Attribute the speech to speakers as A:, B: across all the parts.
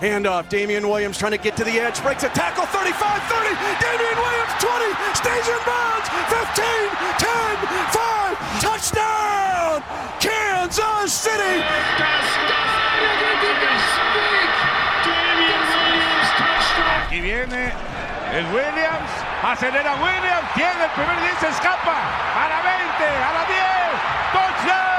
A: Handoff. Damien Williams trying to get to the edge. Breaks a tackle. 35 30. Damien Williams 20. Stays in bounds. 15, 10, 5. Touchdown. Kansas City.
B: Aquí viene el Williams. Acelera Williams. Tiene el primer 10. Escapa. A la 20. A la 10. Touchdown.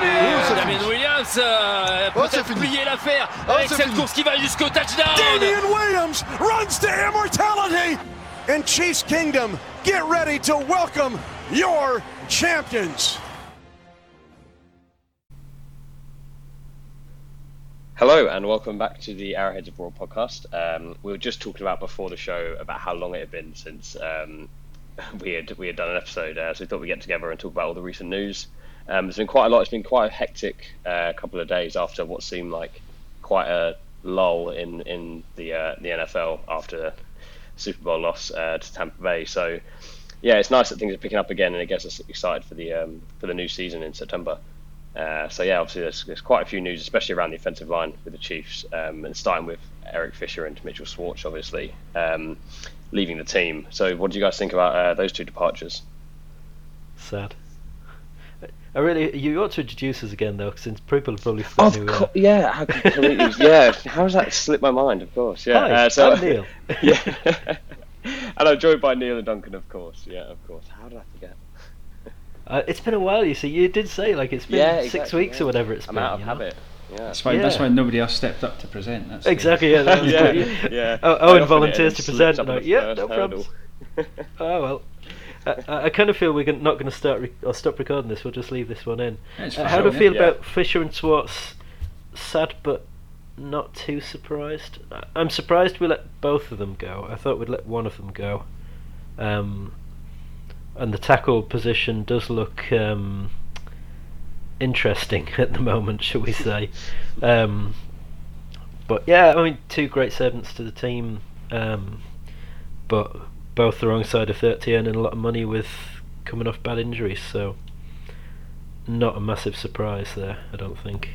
B: Damien Williams.
C: Damien Williams euh,
D: Oh, c'est
C: peut-être
D: fini.
C: plier l'affaire
D: Oh,
C: avec
D: c'est
C: cette
D: fini.
C: course qui va jusqu'au touchdown.
A: Damien Williams runs to immortality. And Chiefs Kingdom, get ready to welcome your champions.
E: Hello and welcome back to the Arrowheads Abroad podcast. Um, we were just talking about before the show about how long it had been since um, we had we had done an episode, uh, so we thought we'd get together and talk about all the recent news. Um, there's been quite a lot. It's been quite a hectic uh, couple of days after what seemed like quite a lull in in the uh, the NFL after Super Bowl loss uh, to Tampa Bay. So yeah, it's nice that things are picking up again, and it gets us excited for the um, for the new season in September. Uh, so yeah, obviously there's, there's quite a few news, especially around the offensive line with the Chiefs, um, and starting with Eric Fisher and Mitchell Schwartz, obviously um, leaving the team. So what do you guys think about uh, those two departures?
F: Sad. I really, you ought to introduce us again though, since people have probably forgotten who we are.
E: yeah, how completely, yeah. How does that slip my mind? Of course, yeah.
F: Hi,
E: uh, so,
F: I'm Neil.
E: yeah, and I'm joined by Neil and Duncan, of course. Yeah, of course. How did I forget?
F: Uh, it's been a while, you see. You did say like it's been
E: yeah,
F: six weeks
E: yeah.
F: or whatever it's
E: I'm
F: been.
E: out of
F: you know?
E: habit. Yeah.
G: That's why, that's why nobody else stepped up to present. That's
F: Exactly. Yeah. That was
E: Yeah, yeah.
F: Oh,
E: I
F: Owen volunteers to present.
E: up
F: And
E: on
F: I,
E: the
F: yeah,
E: first
F: no
E: hurdle.
F: problems. oh well. I, I kind of feel we're not going to start re- or stop recording this. We'll just leave this one in. Uh, how do
G: sure,
F: you feel
E: yeah.
F: about Fisher and Schwartz? Sad, but not too surprised. I- I'm surprised we let both of them go. I thought we'd let one of them go. Um, and the tackle position does look um, interesting at the moment, shall we say? Um, but yeah, I mean, two great servants to the team, um, but both the wrong side of 30 earning a lot of money with coming off bad injuries, so not a massive surprise there, I don't think.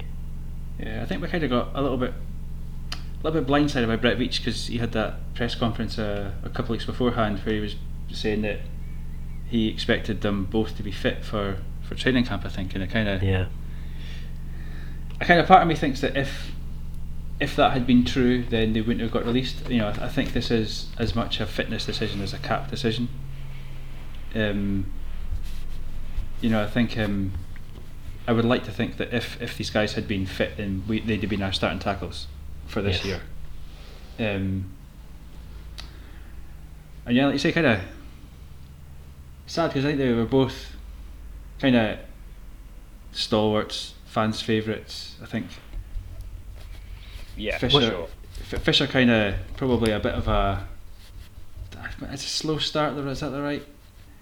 G: Yeah, I think we kind of got a little bit, a little bit blindsided by Brett Veach because he had that press conference uh, a couple of weeks beforehand where he was saying that he expected them both to be fit for, for training camp. I think, and it kind of,
F: Yeah.
G: a kind of part of me thinks that if if that had been true, then they wouldn't have got released. You know, I, I think this is as much a fitness decision as a cap decision. Um, you know, I think um, I would like to think that if, if these guys had been fit, then we, they'd have been our starting tackles for this
F: Yes.
G: year. Um, and yeah, like you say, kind of sad because I think they were both kind of stalwarts, fans' favourites. I think
E: Yeah, for
G: Fisher,
E: sure.
G: Fisher kind of probably a bit of a. It's a slow start. Is that the right?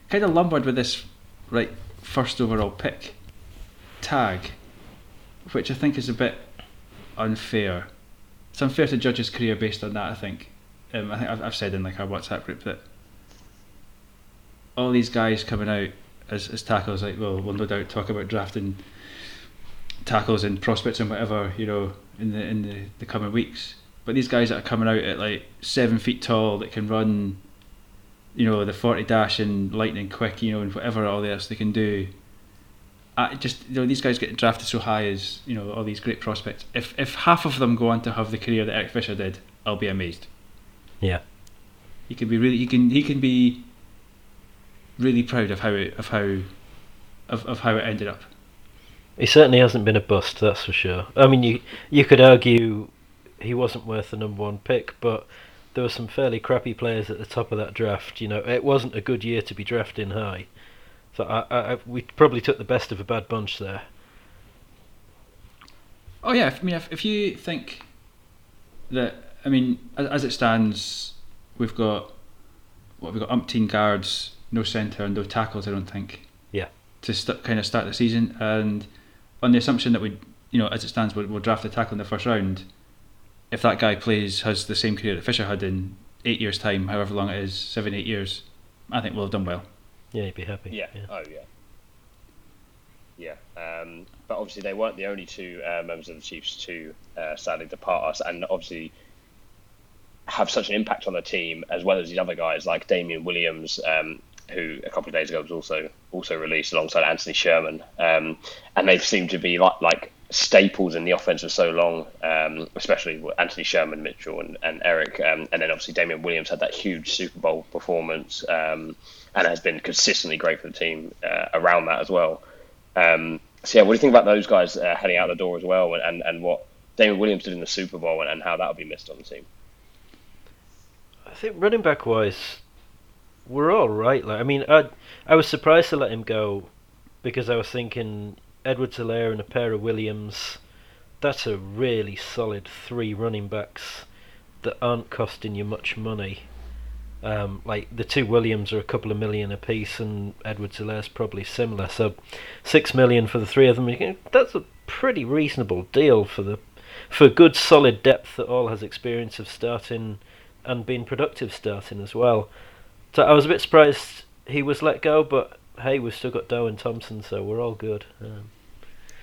G: Kind of lumbered with this, right first overall pick tag, which I think is a bit unfair. It's unfair to judge his career based on that. I think. Um, I think I've, I've said in like our WhatsApp group that all these guys coming out as, as tackles, like well, we'll no doubt talk about drafting tackles and prospects and whatever you know in the in the, the coming weeks. But these guys that are coming out at like seven feet tall that can run, you know, the forty dash and lightning quick, you know, and whatever all else they can do. I just you know these guys get drafted so high as you know all these great prospects. If if half of them go on to have the career that Eric Fisher did, I'll be amazed.
F: Yeah.
G: He can be really he can he can be really proud of how it of how of, of how it ended up.
F: He certainly hasn't been a bust, that's for sure. I mean, you you could argue he wasn't worth the number one pick, but there were some fairly crappy players at the top of that draft. You know, it wasn't a good year to be drafting high. So I, I, I, we probably took the best of a bad bunch there.
G: Oh yeah, I mean, if, if you think that, I mean, as, as it stands, we've got what we've got umpteen guards, no centre, and no tackles. I don't think.
F: Yeah.
G: To st- kind of start the season, and on the assumption that we, you know, as it stands, we'll, we'll draft a tackle in the first round. If that guy plays, has the same career that Fisher had in eight years' time, however long it is, seven, eight years, I think we'll have done well.
F: Yeah, you'd be happy.
E: Yeah. Oh yeah. Yeah, um, but obviously they weren't the only two uh, members of the Chiefs to uh, sadly depart us, and obviously have such an impact on the team as well as these other guys like Damien Williams, um, who a couple of days ago was also also released alongside Anthony Sherman, um, and they've seemed to be like like staples in the offense for so long, um, especially Anthony Sherman, Mitchell, and, and Eric, um, and then obviously Damien Williams had that huge Super Bowl performance um, and has been consistently great for the team uh, around that as well. Um, so yeah, what do you think about those guys uh, heading out the door as well, and, and, and what Damien Williams did in the Super Bowl and, and how that will be missed on the team?
F: I think running back wise, we're all right. Like I mean, I I was surprised to let him go because I was thinking Edwards Helaire and a pair of Williams. That's a really solid three running backs that aren't costing you much money. Um, like the two Williams are a couple of million apiece, and Edwards Helaire's probably similar. So six million for the three of them. That's a pretty reasonable deal for the for good solid depth that all has experience of starting and being productive starting as well. So I was a bit surprised he was let go, but hey, we've still got Doe and Thompson, so we're all good. Um,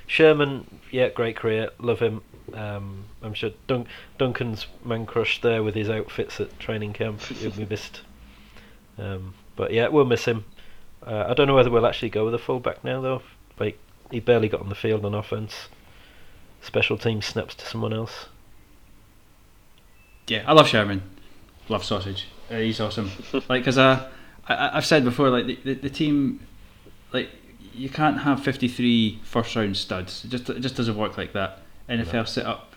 F: Sherman, yeah, great career, love him. Um, I'm sure Dun- Duncan's man crush there with his outfits at training camp. He'll be missed. Um, but yeah, we'll miss him. Uh, I don't know whether we'll actually go with a fullback now, though. Like he barely got on the field on offense. Special team snaps to someone else.
G: Yeah, I love Sherman. Love sausage. Uh, he's awesome. like, cause uh, I, I've said before, like the, the, the team, like you can't have 53 first round studs. It just it just doesn't work like that. NFL
F: No.
G: set up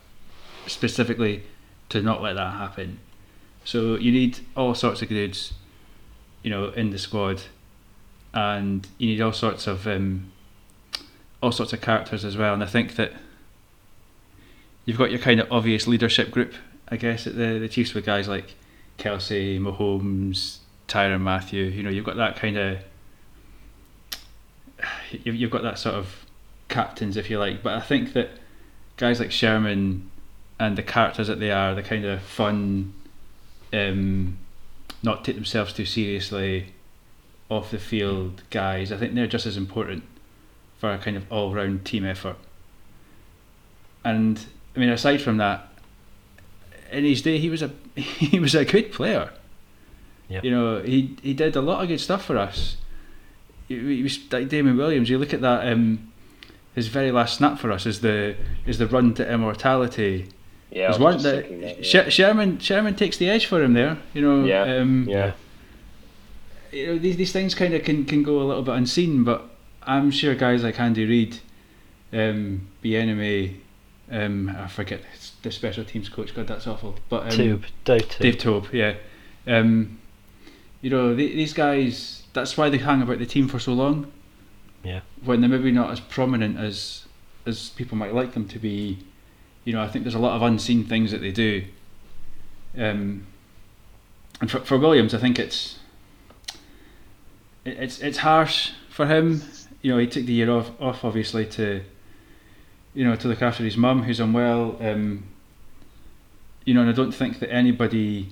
G: specifically to not let that happen. So you need all sorts of dudes, you know, in the squad, and you need all sorts of um, all sorts of characters as well. And I think that you've got your kind of obvious leadership group, I guess, at the the Chiefs with guys like Kelce, Mahomes, Tyrann Mathieu. You know, you've got that kind of you've got that sort of captains, if you like. But I think that guys like Sherman and the characters that they are, the kind of fun, um, not take themselves too seriously, off the field guys. I think they're just as important for a kind of all round team effort. And I mean, aside from that, in his day, he was a he was a good player.
F: Yeah.
G: You know, he he did a lot of good stuff for us. He, he was like Damon Williams. You look at that. Um, his very last snap for us is the is the run to immortality.
E: Yeah, was
G: one that
E: that, yeah.
G: Sherman Sherman takes the edge for him there. You know,
E: Yeah,
G: um,
E: yeah.
G: you know these these things kind of can, can go a little bit unseen, but I'm sure guys like Andy Reid, um, Bieniemy, um, I forget the special teams coach. God, that's awful. But um,
F: Toub, Dave Toub.
G: Dave Toub, yeah. Um, you know the, these guys. That's why they hang about the team for so long.
F: Yeah.
G: When they're maybe not as prominent as as people might like them to be. You know, I think there's a lot of unseen things that they do. Um, and for, for Williams, I think it's it, it's it's harsh for him. You know, he took the year off, off obviously to you know to look after his mum who's unwell. Um, you know, and I don't think that anybody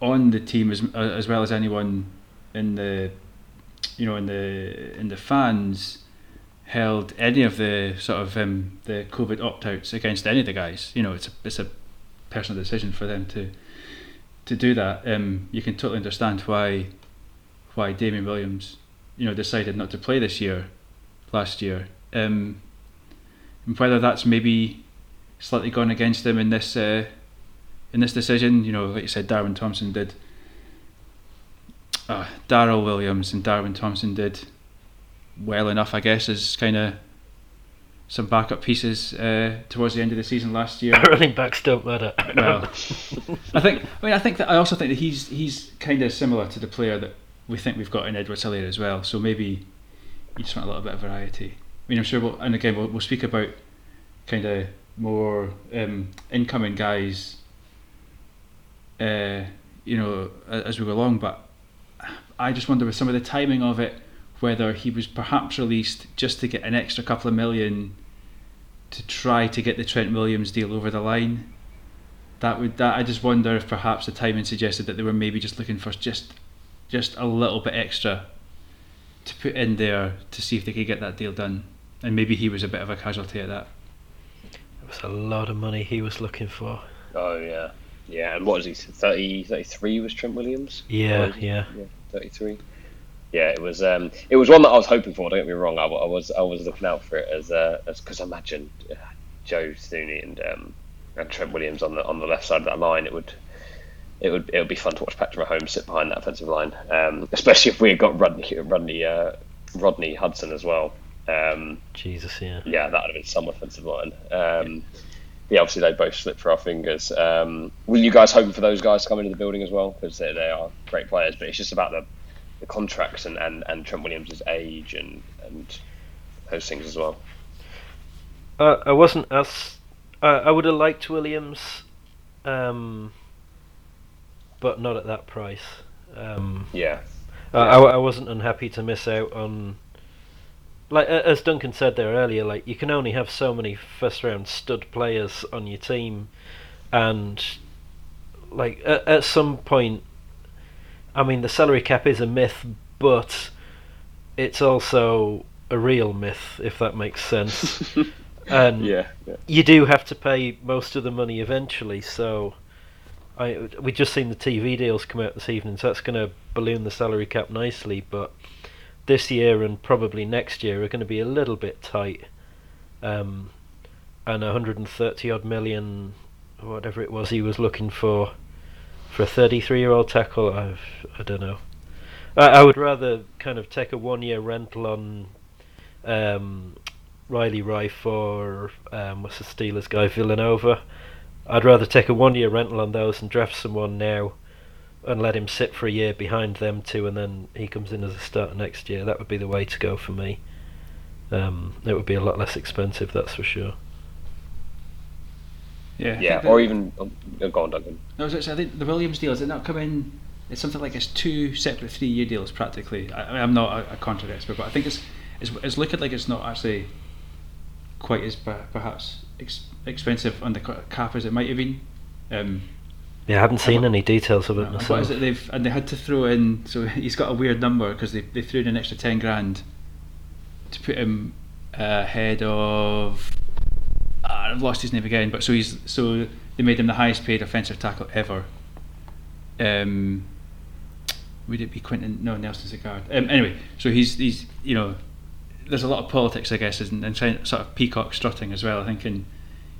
G: on the team as as well as anyone in the you know in the in the fans held any of the sort of um, the COVID opt outs against any of the guys. You know, it's a it's a personal decision for them to to do that. Um, you can totally understand why why Damien Williams, you know, decided not to play this year, last year. Um, and whether that's maybe slightly gone against him in this uh, in this decision. You know, like you said, Darwin Thompson did. Uh, Darrel Williams and Darwin Thompson did well enough, I guess, as kind of some backup pieces uh, towards the end of the season last year.
F: Running backs don't matter.
G: well, I think. I mean, I think that I also think that he's he's kind of similar to the player that we think we've got in Edward Helaire as well. So maybe you just want a little bit of variety. I mean, I'm sure. We'll, and again, we'll, we'll speak about kind of more um, incoming guys. Uh, you know, as we go along, but I just wonder with some of the timing of it, whether he was perhaps released just to get an extra couple of million to try to get the Trent Williams deal over the line. That would that I just wonder if perhaps the timing suggested that they were maybe just looking for just just a little bit extra to put in there to see if they could get that deal done. And maybe he was a bit of a casualty at that.
F: It was a lot of money he was looking for.
E: Oh yeah, yeah. And what was he? 30, 33 was Trent Williams.
F: Yeah,
E: he-
F: yeah.
E: thirty three. Yeah, it was. Um, it was one that I was hoping for. Don't get me wrong. I, I was. I was looking out for it as as because I imagine uh, Joe Thuney and um, and Trent Williams on the on the left side of that line. It would. It would. It would be fun to watch Patrick Mahomes sit behind that offensive line, um, especially if we had got Rodney Rodney uh, Rodney Hudson as well. Um,
F: Jesus, yeah.
E: yeah, that would have been some offensive line. Um, yeah, obviously they both slipped through our fingers. Um, were you guys hoping for those guys to come into the building as well? Because they, they are great players, but it's just about the, the contracts and, and, and Trent Williams' age and, and those things as well.
F: Uh, I wasn't as. Uh, I would have liked Williams, um, but not at that price. Um,
E: Yeah,
F: Uh, I, I wasn't unhappy to miss out on. Like as Duncan said there earlier, like you can only have so many first round stud players on your team, and like at, at some point, I mean the salary cap is a myth, but it's also a real myth if that makes sense. and
E: yeah, yeah.
F: you do have to pay most of the money eventually. So, I we just seen the TV deals come out this evening, so that's going to balloon the salary cap nicely. But this year and probably next year are going to be a little bit tight. Um, and 130 odd million, whatever it was, he was looking for for a 33 year old tackle. I've, I don't know. I, I would rather kind of take a one year rental on. Um, Riley Reiff or um, what's the Steelers guy Villanueva. I'd rather take a one year rental on those and draft someone now and let him sit for a year behind them two and then he comes in as a starter next year. That would be the way to go for me. Um, it would be a lot less expensive, that's for sure.
G: Yeah, I
E: Yeah,
G: think that-
E: or even. Oh, go on, Duncan.
G: No, I was I think the Williams deal, is it not come in? It's something like it's two separate three year deals practically. I, I mean, I'm not a, a contract expert, but I think it's, it's, it's looking like it's not actually quite as perhaps ex- expensive on the cap as it might have been. Um,
F: Yeah, I haven't seen any details of it myself.
G: is it they've and they had to throw in? So he's got a weird number because they they threw in an extra ten grand to put him ahead of. ah, I've lost his name again, but so he's so they made him the highest paid offensive tackle ever. Um, would it be Quentin? No, Nelson Zagard. Um, anyway, so he's he's you know, there's a lot of politics, I guess, and, and trying sort of peacock strutting as well. I think, and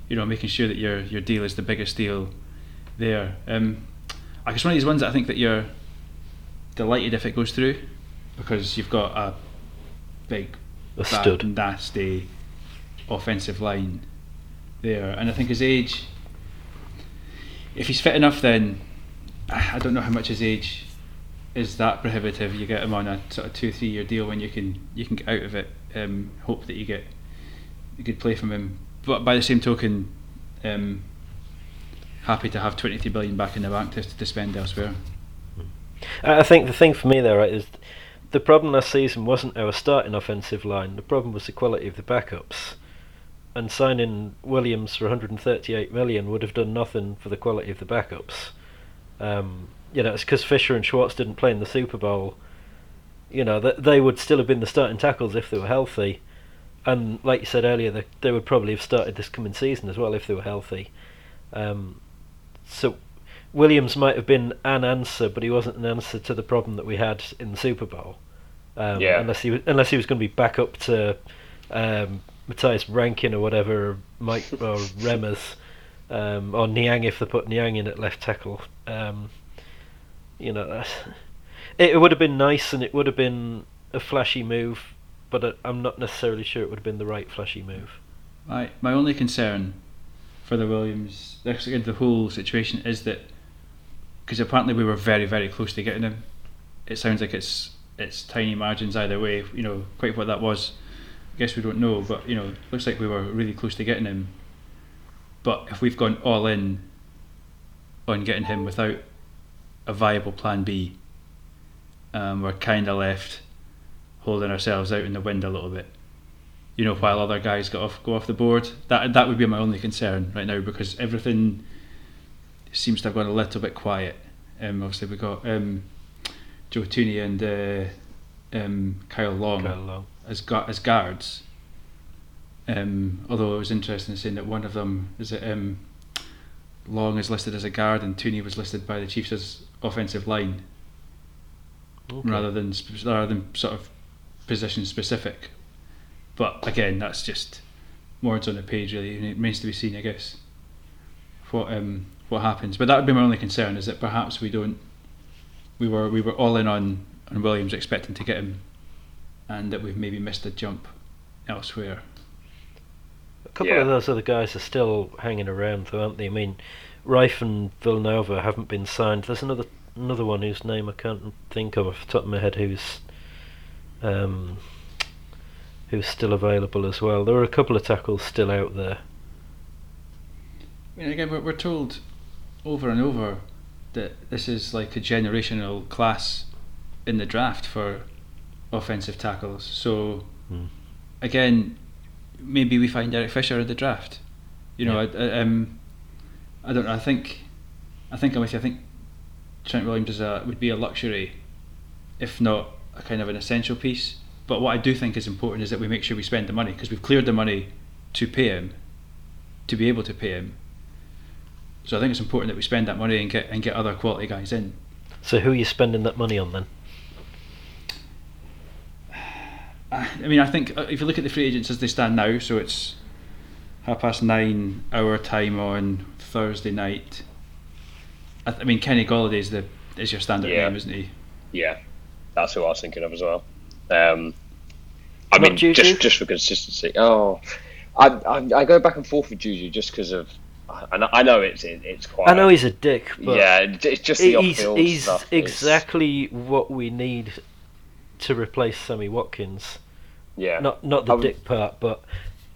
G: you know, making sure that your your deal is the biggest deal there. Um, I guess one of these ones that I think that you're delighted if it goes through because you've got a big,
F: A
G: bad, nasty offensive line there, and I think his age. If he's fit enough, then I I don't know how much his age is that prohibitive. You get him on a sort of two, three year deal when you can you can get out of it. Um, hope that you get a good play from him. But by the same token, um, happy to have 23 billion back in the bank to, to spend elsewhere.
F: I think the thing for me there right, is the problem last season wasn't our starting offensive line. The problem was the quality of the backups. And signing Williams for 138 million would have done nothing for the quality of the backups. Um, you know, it's because Fisher and Schwartz didn't play in the Super Bowl. You know, they would still have been the starting tackles if they were healthy. And like you said earlier, they, they would probably have started this coming season as well if they were healthy. Um, so Williams might have been an answer, but he wasn't an answer to the problem that we had in the Super Bowl. Um,
E: Yeah.
F: Unless he was, unless he was going to be back up to um, Martinas Rankin or whatever, or Mike or Remmers, um, or Niang if they put Niang in at left tackle. Um, you know, that's- it, it would have been nice and it would have been a flashy move, but I- I'm not necessarily sure it would have been the right flashy move.
G: My my only concern for the Williams, the whole situation is that because apparently we were very very close to getting him. It sounds like it's it's tiny margins either way. You know, quite what that was. I guess we don't know, but you know, looks like we were really close to getting him. But if we've gone all in on getting him without a viable plan B, um, we're kind of left holding ourselves out in the wind a little bit you know, while other guys go off go off the board. That that would be my only concern right now because everything seems to have gone a little bit quiet. Um, obviously we got um, Joe Thuney and uh, um, Kyle Long
F: Kyle Long.
G: as gu- as guards. Um, although it was interesting saying that one of them is it um, Long is listed as a guard and Thuney was listed by the Chiefs as offensive line
F: Okay.
G: rather than rather than sort of position specific. But again, that's just words on the page really, and it remains to be seen, I guess, what um, what happens. But that would be my only concern is that perhaps we don't. We were we were all in on on Williams expecting to get him, and that we've maybe missed a jump elsewhere.
F: A couple
E: Yeah.
F: of those other guys are still hanging around, though, aren't they? I mean, Reiff and Villanueva haven't been signed. There's another another one whose name I can't think of off the top of my head who's um, who's still available as well. There are a couple of tackles still out there.
G: I mean, again, we're, we're told over and over that this is like a generational class in the draft for offensive tackles. So,
F: Hmm.
G: again, maybe we find Eric Fisher in the draft. You know, I, I, um, I don't know. I think, I think I'm with you. I think Trent Williams is a, would be a luxury, if not a kind of an essential piece. But what I do think is important is that we make sure we spend the money because we've cleared the money to pay him, to be able to pay him. So I think it's important that we spend that money and get and get other quality guys in.
F: So who are you spending that money on then?
G: I I mean, I think uh, if you look at the free agents as they stand now, so it's half past nine our time on Thursday night. I, th- I mean, Kenny Golladay is the is your standard
E: Yeah.
G: name, isn't he?
E: Yeah, that's who I was thinking of as well. Um, I
F: Not
E: mean,
F: Juju?
E: just just for consistency. Oh, I, I I go back and forth with Juju just because of. I know, I know it's it, it's quite.
F: I know he's a dick, but
E: yeah, it's just the
F: he's
E: off-field
F: he's
E: stuff.
F: Exactly what we need to replace Sammy Watkins.
E: yeah.
F: Not not the
E: would-
F: dick part, but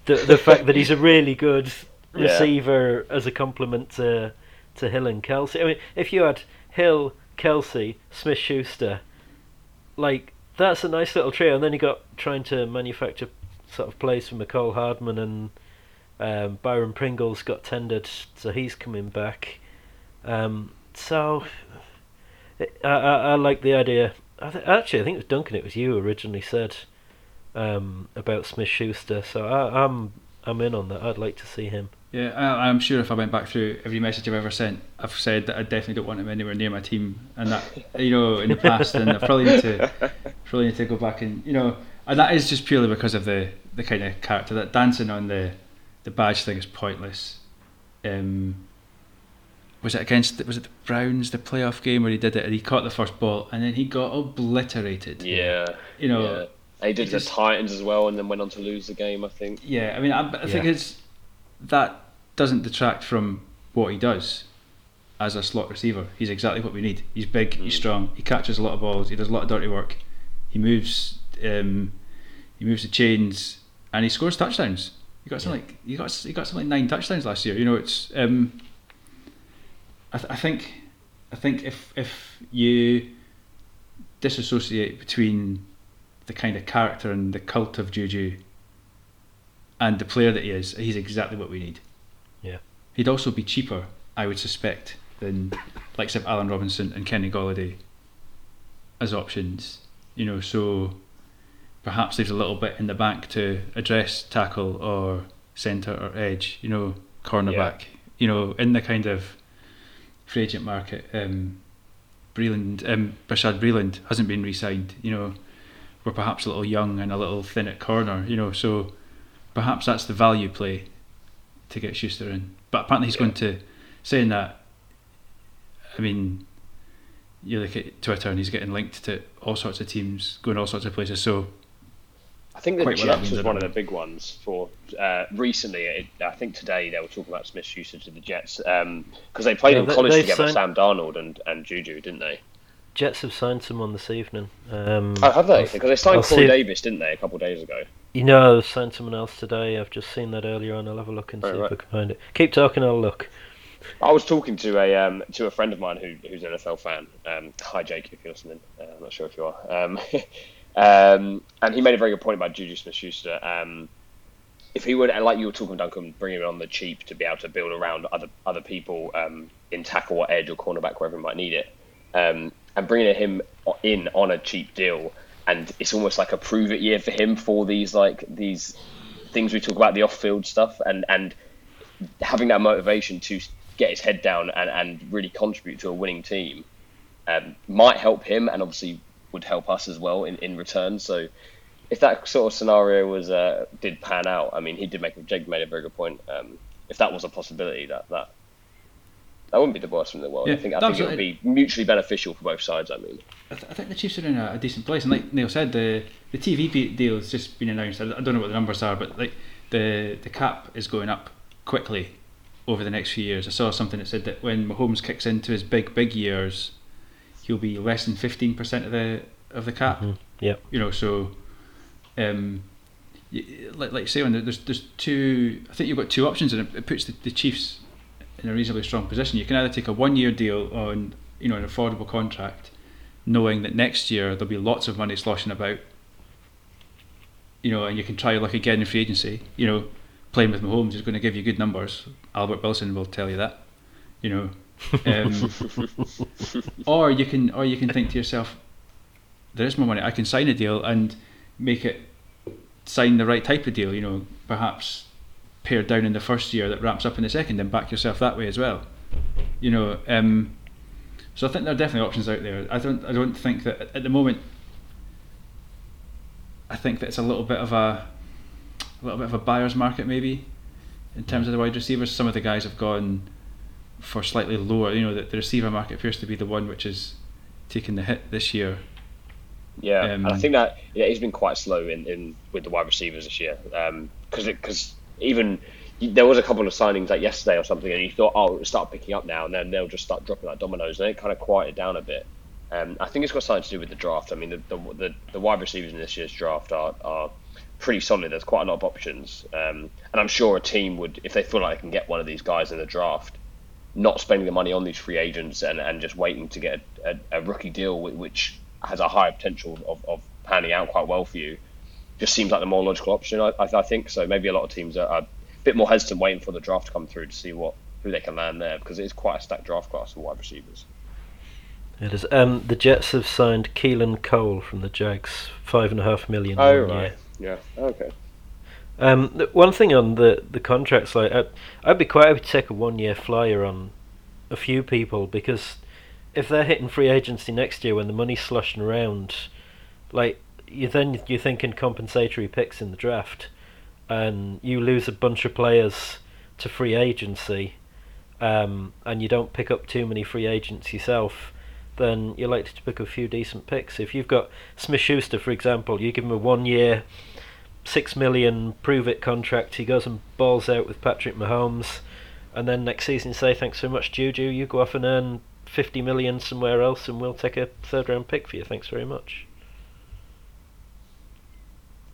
F: the the fact that he's a really good
E: Yeah.
F: receiver as a complement to to Hill and Kelce. I mean, if you had Hill, Kelce, Smith Schuster, like that's a nice little trio, and then you got trying to manufacture sort of plays for Mecole Hardman and um, Byron Pringle's got tendered, so he's coming back. Um, so I, I, I like the idea. I th- actually, I think it was Duncan. It was you originally said um, about Smith Schuster. So I, I'm I'm in on that. I'd like to see him.
G: Yeah, I, I'm sure if I went back through every message I've ever sent, I've said that I definitely don't want him anywhere near my team, and that you know in the past, and I probably need to probably need to go back and you know, and that is just purely because of the the kind of character that dancing on the the badge thing is pointless. Um, was it against was it the Browns the playoff game where he did it and he caught the first ball and then he got obliterated.
E: Yeah.
G: you know.
E: yeah. They did
G: it
E: the
G: just-
E: Titans as well, and then went on to lose the game. I think.
G: Yeah, I mean, I, I think
F: Yeah.
G: it's that doesn't detract from what he does as a slot receiver. He's exactly what we need. He's big, he's
E: Mm.
G: strong, he catches a lot of balls, he does a lot of dirty work, he moves, um, he moves the chains, and he scores touchdowns. He got something like he got he got something like nine touchdowns last year. You know, it's um, I, th- I think I think if if you disassociate between the kind of character and the cult of Juju and the player that he is, he's exactly what we need.
F: Yeah.
G: He'd also be cheaper, I would suspect, than likes of Allen Robinson and Kenny Golladay as options. You know, so perhaps there's a little bit in the back to address tackle or centre or edge, you know, cornerback. You know, in the kind of free agent market, um, Breeland, um, Breeland hasn't been re-signed. You know, we're perhaps a little young and a little thin at corner. You know, so perhaps that's the value play to get Schuster in. But apparently he's
E: Yeah.
G: going to saying that. I mean, you look at Twitter and he's getting linked to all sorts of teams, going all sorts of places. So
E: I think the
G: Quite what that
E: Jets was one of the big ones for uh, recently. It, I think today they were talking about Smith Schuster to the Jets because they played
F: Yeah,
E: in
F: they-
E: college
F: they've
E: together,
F: signed-
E: Sam Darnold and, and Juju, didn't they?
F: Jets have signed someone this evening. Um,
E: Oh, have they? Because they signed
F: I'll
E: Corey
F: see-
E: Davis, didn't they, a couple of days ago?
F: You know, I've signed someone else today. I've just seen that earlier on. I'll have a look and see
E: right.
F: if I can find it. Keep talking, I'll look.
E: I was talking to a um, to a friend of mine who, who's an NFL fan. Um, hi, Jake, if you're listening. Uh, I'm not sure if you are. Um, um, and he made a very good point about Juju Smith-Schuster. Um, if he would, like you were talking, Duncan, bringing him on the cheap to be able to build around other other people um, in tackle or edge or cornerback wherever he might need it, um, and bringing him in on a cheap deal and it's almost like a prove it year for him for these like these things we talk about the off field stuff and and having that motivation to get his head down and, and really contribute to a winning team um, might help him and obviously would help us as well in, in return. So if that sort of scenario was uh, did pan out, I mean, he did make Jake made a very good point. Um, if that was a possibility, that that that wouldn't be the worst thing in the world.
G: Yeah,
E: I think I think it would be mutually beneficial for both sides. I mean,
G: I, th- I think the Chiefs are in a, a decent place, and like Neil said, the the TV deal has just been announced. I, I don't know what the numbers are, but like the the cap is going up quickly over the next few years. I saw something that said that when Mahomes kicks into his big big years, he'll be less than fifteen percent of the of the cap.
F: Yeah,
G: You know, so um, like like you say, when there's there's two. I think you've got two options, and it, it puts the, the Chiefs in a reasonably strong position. You can either take a one year deal on you know an affordable contract, knowing that next year there'll be lots of money sloshing about. You know, and you can try your luck again in free agency. You know, playing with Mahomes is going to give you good numbers. Albert Wilson will tell you that. You know, um, or you can or you can think to yourself, there is more money. I can sign a deal and make it sign the right type of deal. You know, perhaps pared down in the first year that ramps up in the second, and back yourself that way as well. You know, um, so I think there are definitely options out there. I don't I don't think that at the moment. I think that it's a little bit of a, a little bit of a buyer's market maybe, in terms of the wide receivers. Some of the guys have gone for slightly lower. You know, that the receiver market appears to be the one which is taking the hit this year.
E: Yeah,
G: Um,
E: and I think that yeah, he's been quite slow in, in with the wide receivers this year. Because because even there was a couple of signings like yesterday or something, and you thought, oh, it'll start picking up now, and then they'll just start dropping like dominoes, and it kind of quieted down a bit. Um, I think it's got something to do with the draft. I mean, the the, the, the wide receivers in this year's draft are, are pretty solid. There's quite a lot of options, um, and I'm sure a team would, if they feel like they can get one of these guys in the draft, not spending the money on these free agents and, and just waiting to get a, a, a rookie deal which has a higher potential of, of panning out quite well for you just seems like the more logical option I, I, I think so maybe a lot of teams are, are a bit more hesitant waiting for the draft to come through to see what who they can land there because it is quite a stacked draft class for wide receivers
F: It is. Um, the Jets have signed Keelan Cole from the Jags, five and a half million.
E: oh right
F: year.
E: yeah okay
F: Um, one thing on the the contracts, like I'd, I'd be quite happy to take a one year flyer on a few people because if they're hitting free agency next year when the money's sloshing around, like you then you're thinking compensatory picks in the draft, and you lose a bunch of players to free agency, um, and you don't pick up too many free agents yourself. Then you're likely to pick a few decent picks. If you've got Smith Schuster, for example, you give him a one year six million prove it contract. He goes and balls out with Patrick Mahomes, and then next season say thanks so much, Juju. You go off and earn fifty million somewhere else, and we'll take a third round pick for you. Thanks very much.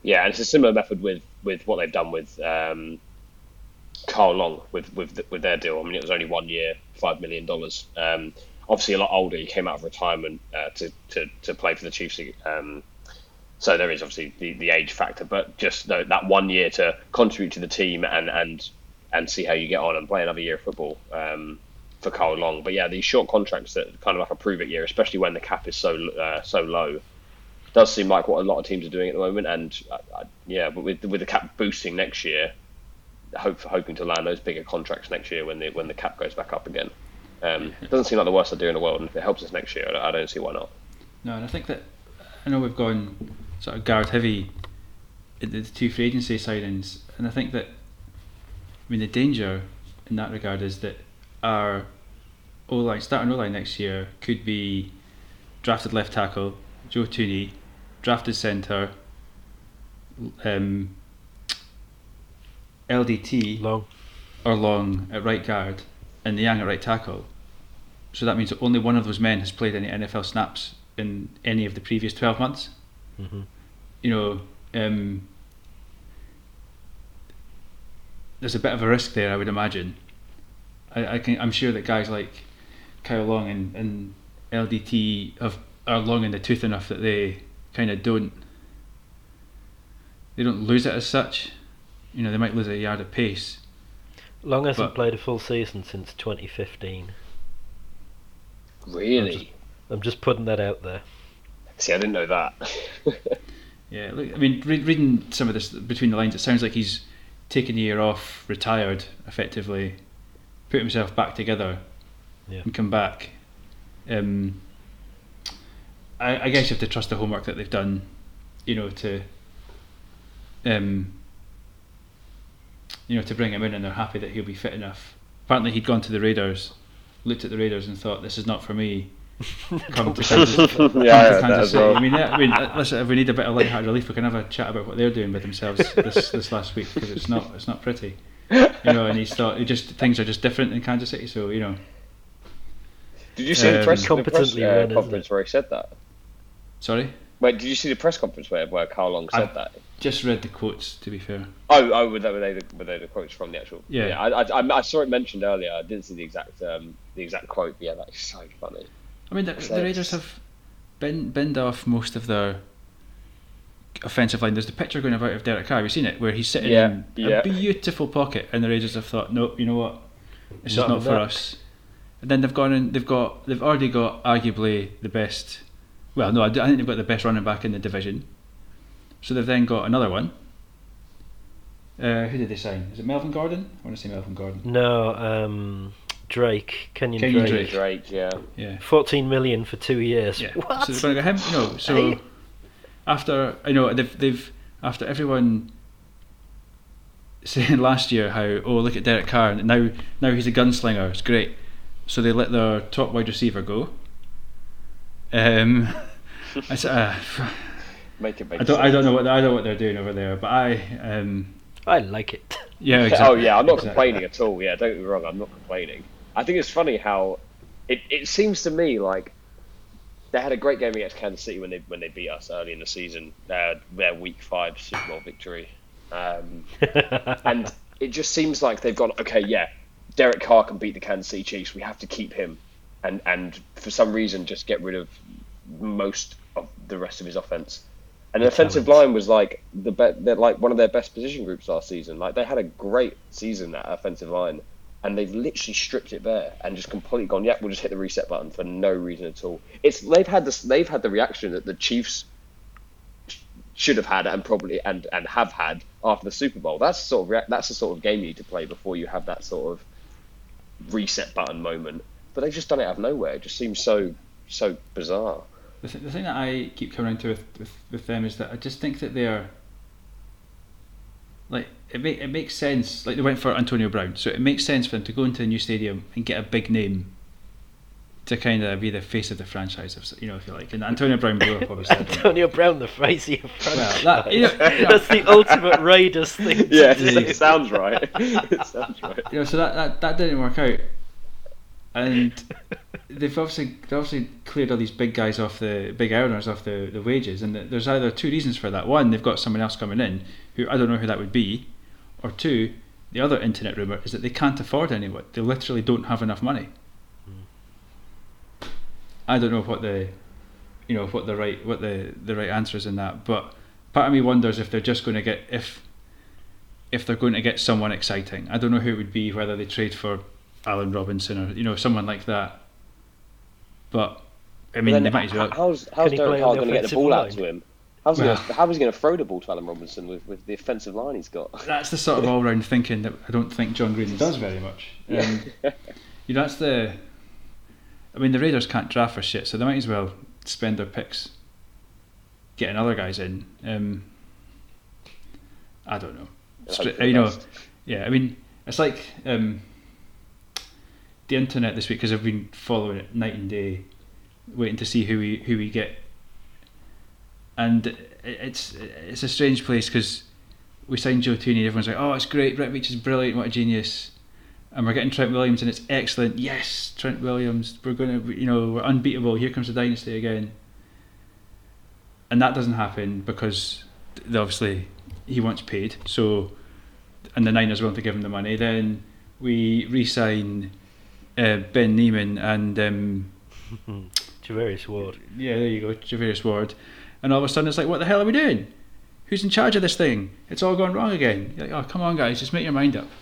E: Yeah and it's a similar method with with what they've done with um, Kyle Long with with with their deal. I mean it was only one year five million dollars. Um, obviously a lot older he came out of retirement uh, to, to to play for the Chiefs. Um, so there is obviously the, the age factor, but just no, that one year to contribute to the team and and and see how you get on and play another year of football um, for Kyle Long. But yeah, these short contracts that kind of like a prove it year, especially when the cap is so uh, so low, does seem like what a lot of teams are doing at the moment. And uh, uh, yeah, but with with the cap boosting next year, hope hoping to land those bigger contracts next year when the when the cap goes back up again. Um, it doesn't seem like the worst idea in the world, and if it helps us next year, I don't see why not.
G: No, and I think that I know we've gone sort of guard heavy in the two free agency signings, and I think that I mean the danger in that regard is that our O line starting O line next year could be drafted left tackle Joe Thuney, drafted centre, um, LDT
F: Long.
G: or Long at right guard, and the Young at right tackle. So that means that only one of those men has played any NFL snaps in any of the previous 12 months.
F: Mhm.
G: You know, um, there's a bit of a risk there, I would imagine. I, I can, I'm sure that guys like Kyle Long and, and LDT have, are long in the tooth enough that they kind of don't they don't lose it as such. You know, they might lose a yard of pace.
F: Long hasn't
G: But-
F: played a full season since 2015.
E: Really?
F: I'm just putting that out there.
E: See, I didn't know that.
G: Yeah, look, I mean, re- reading some of this between the lines, it sounds like he's taken a year off, retired, effectively, put himself back together,
F: Yeah.
G: and come back. Um, I, I guess you have to trust the homework that they've done, you know, to, um, you know, to bring him in, and they're happy that he'll be fit enough. Apparently, he'd gone to the Raiders, looked at the Raiders, and thought, "This is not for me." Come to Kansas,
E: yeah, I
G: come to
E: heard that
G: Kansas City.
E: well.
G: I mean, yeah, I mean, uh, listen, if we need a bit of light-hearted relief, we can have a chat about what they're doing with themselves this this last week because it's not it's not pretty, you know. And he's thought, he just things are just different in Kansas City, so you know.
E: Did you see the
G: Um,
E: press, the press
F: Competently
E: uh, conference where he said that?
G: Sorry,
E: Wait, did you see the press conference where, where Kyle Long said
G: I-
E: that?
G: just read the quotes. To be fair,
E: Oh, oh, were they, were they, the, were they the quotes from the actual?
G: Yeah.
E: I, I, I- I saw it mentioned earlier. I didn't see the exact um, the exact quote. But yeah, that's so funny.
G: I mean, the, the Raiders have bin, binned off most of their offensive line. There's the picture going about of Derek Carr. Have you seen it? Where he's sitting
E: Yeah,
G: in
E: yeah.
G: a beautiful pocket, and the Raiders have thought, no, you know what, this
F: Not
G: is not for
F: that.
G: us. And then they've gone and they've got they've already got arguably the best. Well, no, I think they've got the best running back in the division. So they've then got another one. Uh, who did they sign? Is it Melvin Gordon? I want to say Melvin Gordon.
F: No, um, Drake, Kenyan,
G: Kenyan
F: Drake.
G: Drake.
E: Drake, yeah.
G: Yeah.
F: 14 million for two years.
G: Yeah.
F: What?
G: So they're going to get him. You know, so
F: Hey.
G: after I know they've they've after everyone saying last year how oh look at Derek Carr and now now he's a gunslinger. It's great. So they let their top wide receiver go. Um, I, s- uh,
E: Make it make
G: I don't I don't know what I don't know what they're doing over there, but I um,
F: I like it.
G: yeah exactly.
E: Oh yeah, I'm not
G: exactly.
E: complaining at all. Yeah, don't get me wrong, I'm not complaining. I think it's funny how it, it seems to me like they had a great game against Kansas City when they when they beat us early in the season. Uh, their Week Five Super Bowl victory, um, and it just seems like they've gone okay. Yeah, Derek Carr can beat the Kansas City Chiefs. We have to keep him, and and for some reason just get rid of most of the rest of his offense. And the offensive line was like the be- they're like one of their best position groups last season. Like they had a great season that offensive line, and they've literally stripped it bare and just completely gone. Yep, we'll just hit the reset button for no reason at all. It's they've had this they've had the reaction that the Chiefs should have had and probably and and have had after the Super Bowl. That's the sort of rea- that's the sort of game you need to play before you have that sort of reset button moment. But they've just done it out of nowhere. It just seems so so bizarre.
G: The, th- the thing that I keep coming around to with, with, with them is that I just think that they're like it make, it makes sense. Like they went for Antonio Brown, so it makes sense for them to go into a new stadium and get a big name to kind of be the face of the franchise, if, you know, if you like. And Antonio Brown blew up, obviously. I don't know.
F: Antonio Brown, the face of your franchise.
G: that- you know- you know-
F: That's the ultimate Raiders thing.
E: Yeah, it sounds right. it sounds right.
G: you know, so that, that, that didn't work out. And they've obviously they obviously cleared all these big guys off the big earners off the, the wages, and there's either two reasons for that. One, they've got someone else coming in who I don't know who that would be, or two, the other internet rumor is that they can't afford anyone. They literally don't have enough money. Hmm. I don't know what the, you know, what the right what the the right answer is in that, but part of me wonders if they're just going to get if if they're going to get someone exciting. I don't know who it would be, whether they trade for Allen Robinson or you know someone like that. But I mean, they might as well.
E: How's how's
F: he
E: Derek Carr
F: the
E: going to get the
F: offensive
E: ball out to him? How's he
G: Well-
E: gonna, how is he going to throw the ball to Allen Robinson with, with the offensive line he's got?
G: That's the sort of all-round thinking that I don't think Jon Gruden does very much. Um, you know, that's the. I mean, the Raiders can't draft for shit, so they might as well spend their picks getting other guys in. Um, I don't know.
E: Hope
G: Stra-
E: for the
G: you know, yeah. I mean, it's like um, the internet this week because I've been following it night and day, waiting to see who we who we get. And it's it's a strange place because we signed Joe Thuney. Everyone's like, "Oh, it's great. Brett Veach is brilliant. What a genius." And we're getting Trent Williams, and it's excellent. Yes, Trent Williams. We're going to, you know, we're unbeatable. Here comes the dynasty again. And that doesn't happen because obviously he wants paid. So, and the Niners want to give him the money. Then we re-sign uh, Ben Niemann and um,
F: Charvarius Ward.
G: yeah, there you go, Charvarius Ward. And all of a sudden it's like, what the hell are we doing? Who's in charge of this thing? It's all gone wrong again. You're like, oh, come on, guys, just make your mind up.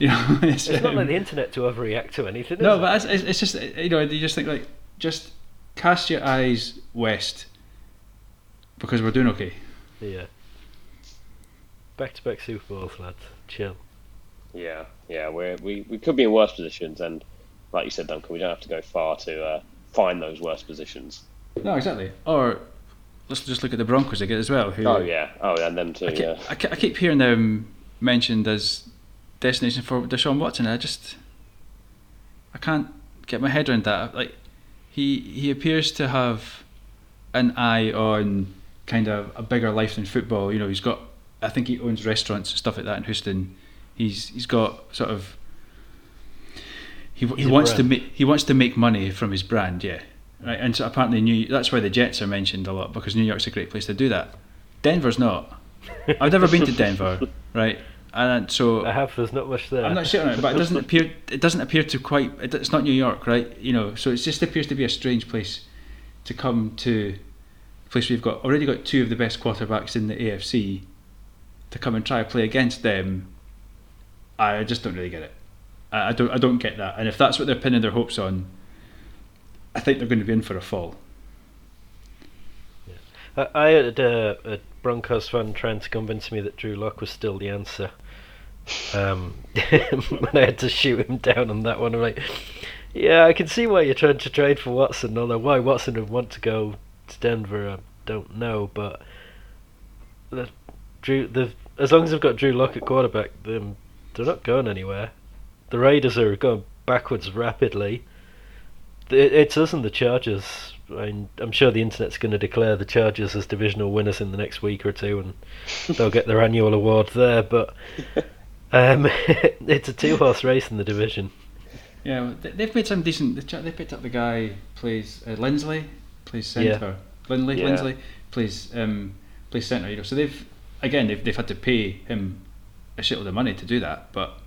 G: You know, it's,
F: It's not
G: um,
F: like the internet to overreact to anything.
G: no,
F: is
G: but
F: it?
G: it's, it's, it's just you know you just think like just cast your eyes west because we're doing okay.
F: Yeah. Back to back Super Bowls, lads. Chill.
E: Yeah, yeah, we're, we we could be in worse positions, and like you said, Duncan, we don't have to go far to uh, find those worst positions.
G: No, exactly. Or let's just look at the Broncos again as well. Who
E: Oh yeah, oh and them too.
G: I keep,
E: Yeah,
G: I, ke- I keep hearing them mentioned as destination for Deshaun Watson. I just I can't get my head around that. Like he he appears to have an eye on kind of a bigger life than football. You know, he's got I think he owns restaurants and stuff like that in Houston. He's he's got sort of he, he wants to make he wants to make money from his brand, yeah. Right, and so apparently New that's why the Jets are mentioned a lot because New York's a great place to do that. Denver's not. I've never been to Denver, right? And so
F: I have. There's not much there.
G: I'm not sure, it, but it doesn't appear it doesn't appear to quite. It, it's not New York, right? You know, so it just appears to be a strange place to come to. A place where you've got already got two of the best quarterbacks in the AFC to come and try to play against them. I just don't really get it. I, I don't. I don't get that. And if that's what they're pinning their hopes on, I think they're going to be in for a fall.
F: I, I had a, a Broncos fan trying to convince me that Drew Lock was still the answer. Um, and I had to shoot him down on that one. I'm like, yeah, I can see why you're trying to trade for Watson. Although why Watson would want to go to Denver, I don't know. But the Drew, the as long as they've got Drew Lock at quarterback, then they're not going anywhere. The Raiders are going backwards rapidly. It, it's us and the Chargers. I mean, I'm sure the internet's going to declare the Chargers as divisional winners in the next week or two, and they'll get their annual award there. But um, it's a two-horse race in the division.
G: Yeah, they- they've made some decent. They ch- picked up the guy plays uh, Linsley, plays centre. Lindley,
E: Yeah.
G: Linsley plays um, plays centre. You know, so they've again they've they've had to pay him a shitload of money to do that. But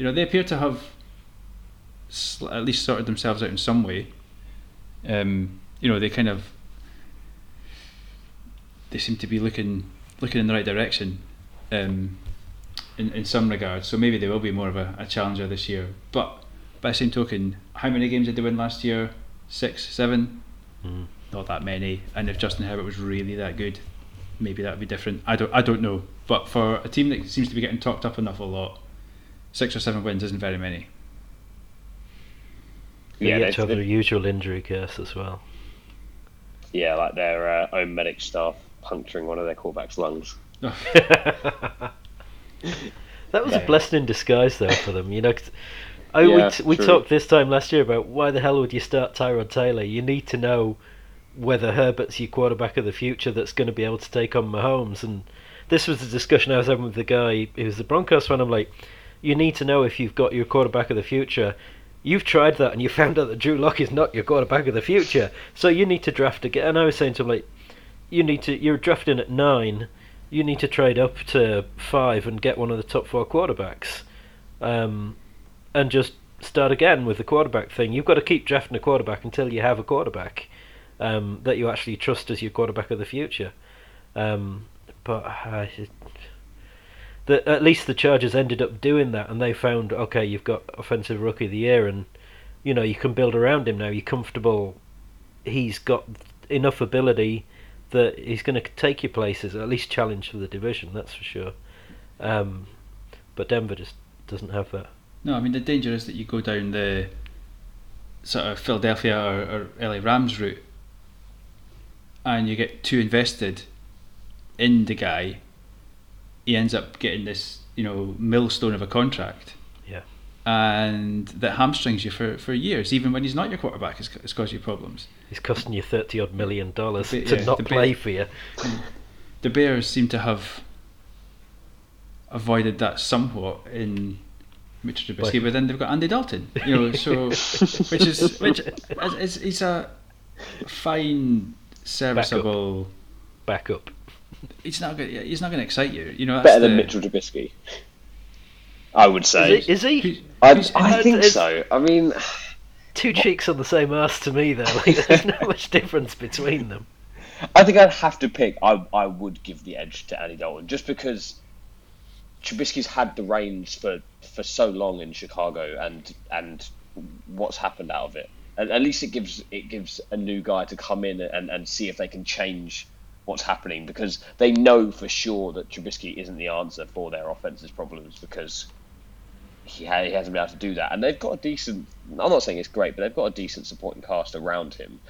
G: you know, they appear to have sl- at least sorted themselves out in some way. Um, you know, they kind of they seem to be looking looking in the right direction. Um, in, in some regards, so maybe they will be more of a, a challenger this year. But by the same token, how many games did they win last year? Six, seven?
F: Mm.
G: Not that many. And if Justin Herbert was really that good, maybe that would be different. I don't, I don't know. But for a team that seems to be getting talked up an awful lot, six or seven wins isn't very many.
F: They
E: yeah,
F: get
E: they-
F: to have their usual injury curse as well.
E: yeah, like their uh, own medic staff puncturing one of their quarterbacks' lungs.
F: That was
E: Yeah.
F: a blessing in disguise, though, for them. You know, 'cause I,
E: Yeah,
F: we, t- we talked this time last year about why the hell would you start Tyrod Taylor? You need to know whether Herbert's your quarterback of the future that's going to be able to take on Mahomes. And this was the discussion I was having with the guy who's the Broncos fan. I'm like, you need to know if you've got your quarterback of the future. You've tried that and you found out that Drew Lock is not your quarterback of the future. So you need to draft again. And I was saying to him, like, you need to, you're drafting at nine you need to trade up to five and get one of the top four quarterbacks, um, and just start again with the quarterback thing. You've got to keep drafting a quarterback until you have a quarterback um, that you actually trust as your quarterback of the future. Um, but uh, the, at least the Chargers ended up doing that, and they found okay, you've got offensive rookie of the year, and you know you can build around him now. You're comfortable. He's got enough ability that he's going to take your places, at least challenge for the division. That's for sure. Um, but Denver just doesn't have that.
G: No, I mean the danger is that you go down the sort of Philadelphia or, or LA Rams route, and you get too invested in the guy. He ends up getting this, you know, millstone of a contract.
F: Yeah.
G: And that hamstrings you for, for years, even when he's not your quarterback, it's, it's caused you problems.
F: He's costing you thirty odd million dollars to
G: yeah,
F: not play for you.
G: The Bears seem to have avoided that somewhat in Mitch Trubisky, but then they've got Andy Dalton, you know, so which is which is, is he's a fine, serviceable.
F: Back up.
G: He's not going. He's not going to excite you. You know, that's
E: Better than
G: the-
E: Mitchell Trubisky, I would say.
F: Is he? Is he?
E: I,
G: who's-
E: I think
F: it's-
E: so. I mean,
F: Two cheeks on the same ass to me, though. Like, there's not much difference between them.
E: I think I'd have to pick. I I would give the edge to Andy Dalton just because Trubisky's had the reins for, for so long in Chicago, and and what's happened out of it. At, at least it gives it gives a new guy to come in and, and see if they can change what's happening because they know for sure that Trubisky isn't the answer for their offense's problems because he, ha- he hasn't been able to do that. And they've got a decent. I'm not saying it's great, but they've got a decent supporting cast around him.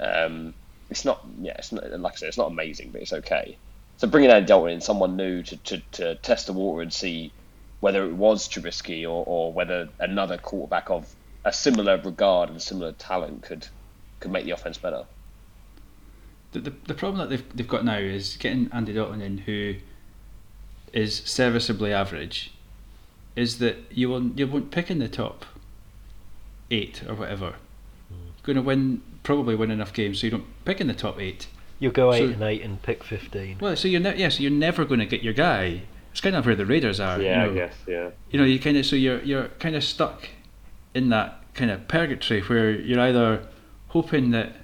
E: Um, it's not, yeah, it's not, like I said, it's not amazing, but it's okay. So bringing Andy Dalton in, someone new to, to, to test the water and see whether it was Trubisky or, or whether another quarterback of a similar regard and similar talent could could make the offense better.
G: The, the, the problem that they've, they've got now is getting Andy Dalton in, who is serviceably average, is that you won't, you won't pick in the top eight or whatever. Hmm. Going to win probably win enough games so you don't pick in the top eight.
F: You'll go eight
G: So-
F: and eight and pick fifteen.
G: Well, so you're ne- yeah, so you're never going to get your guy. It's kind of where the Raiders are. you know.
E: yeah.
G: you know, you kind of so you're you're kind of stuck in that kind of purgatory where you're either hoping that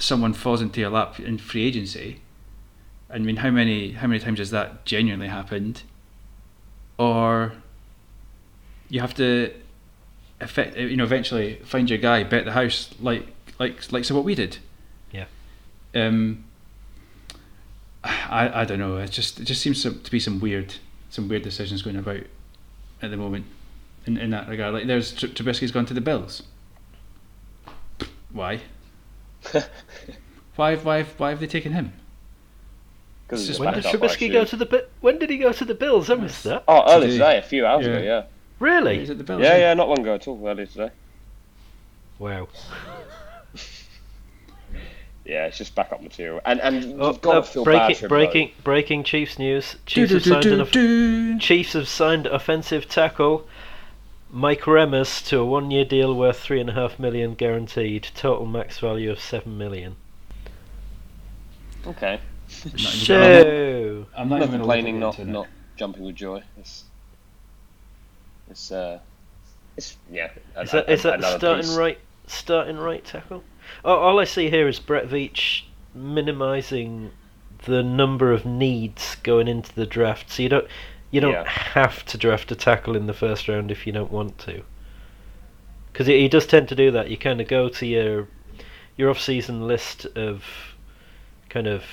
G: someone falls into your lap in free agency. I mean, how many how many times has that genuinely happened? Or you have to, effect, you know, eventually find your guy, bet the house, like like like so what we did.
F: Yeah.
G: Um. I, I don't know. It just it just seems to, to be some weird some weird decisions going about at the moment in, in that regard. Like there's Trubisky's gone to the Bills. Why? why why why have they taken him?
E: Because
G: It's just
F: When
G: backed
F: did
E: up
F: Trubisky go to the Bi- When did he go to the Bills? I missed that.
E: Oh, early
G: Today.
E: today, a few hours ago.
G: Yeah.
E: Yeah,
F: Really?
G: Is it the Bills?
E: yeah, yeah. Not long ago at all. Early today.
F: Wow.
E: Yeah, it's just backup material, and and
F: Oh,
E: you've got
F: uh,
E: to feel bad
F: breaking,
E: for
F: breaking, breaking Chiefs news. Chiefs
G: do,
F: have signed an
G: do,
F: off- Chiefs have signed offensive tackle Mike Remmers to a one-year deal worth three and a half million guaranteed, total max value of seven million.
E: Okay,
G: Not even gonna-
F: So,
G: I'm
E: not
G: not, even gonna look at
E: complaining, not not jumping with joy. It's it's uh, it's yeah. a-
F: is that
E: a-
F: is that starting
E: piece.
F: right starting right tackle? Oh, all I see here is Brett Veach minimising the number of needs going into the draft. So you don't you don't
E: Yeah.
F: have to draft a tackle in the first round if you don't want to. Because he, does tend to do that. You kind of go to your your off-season list of kind of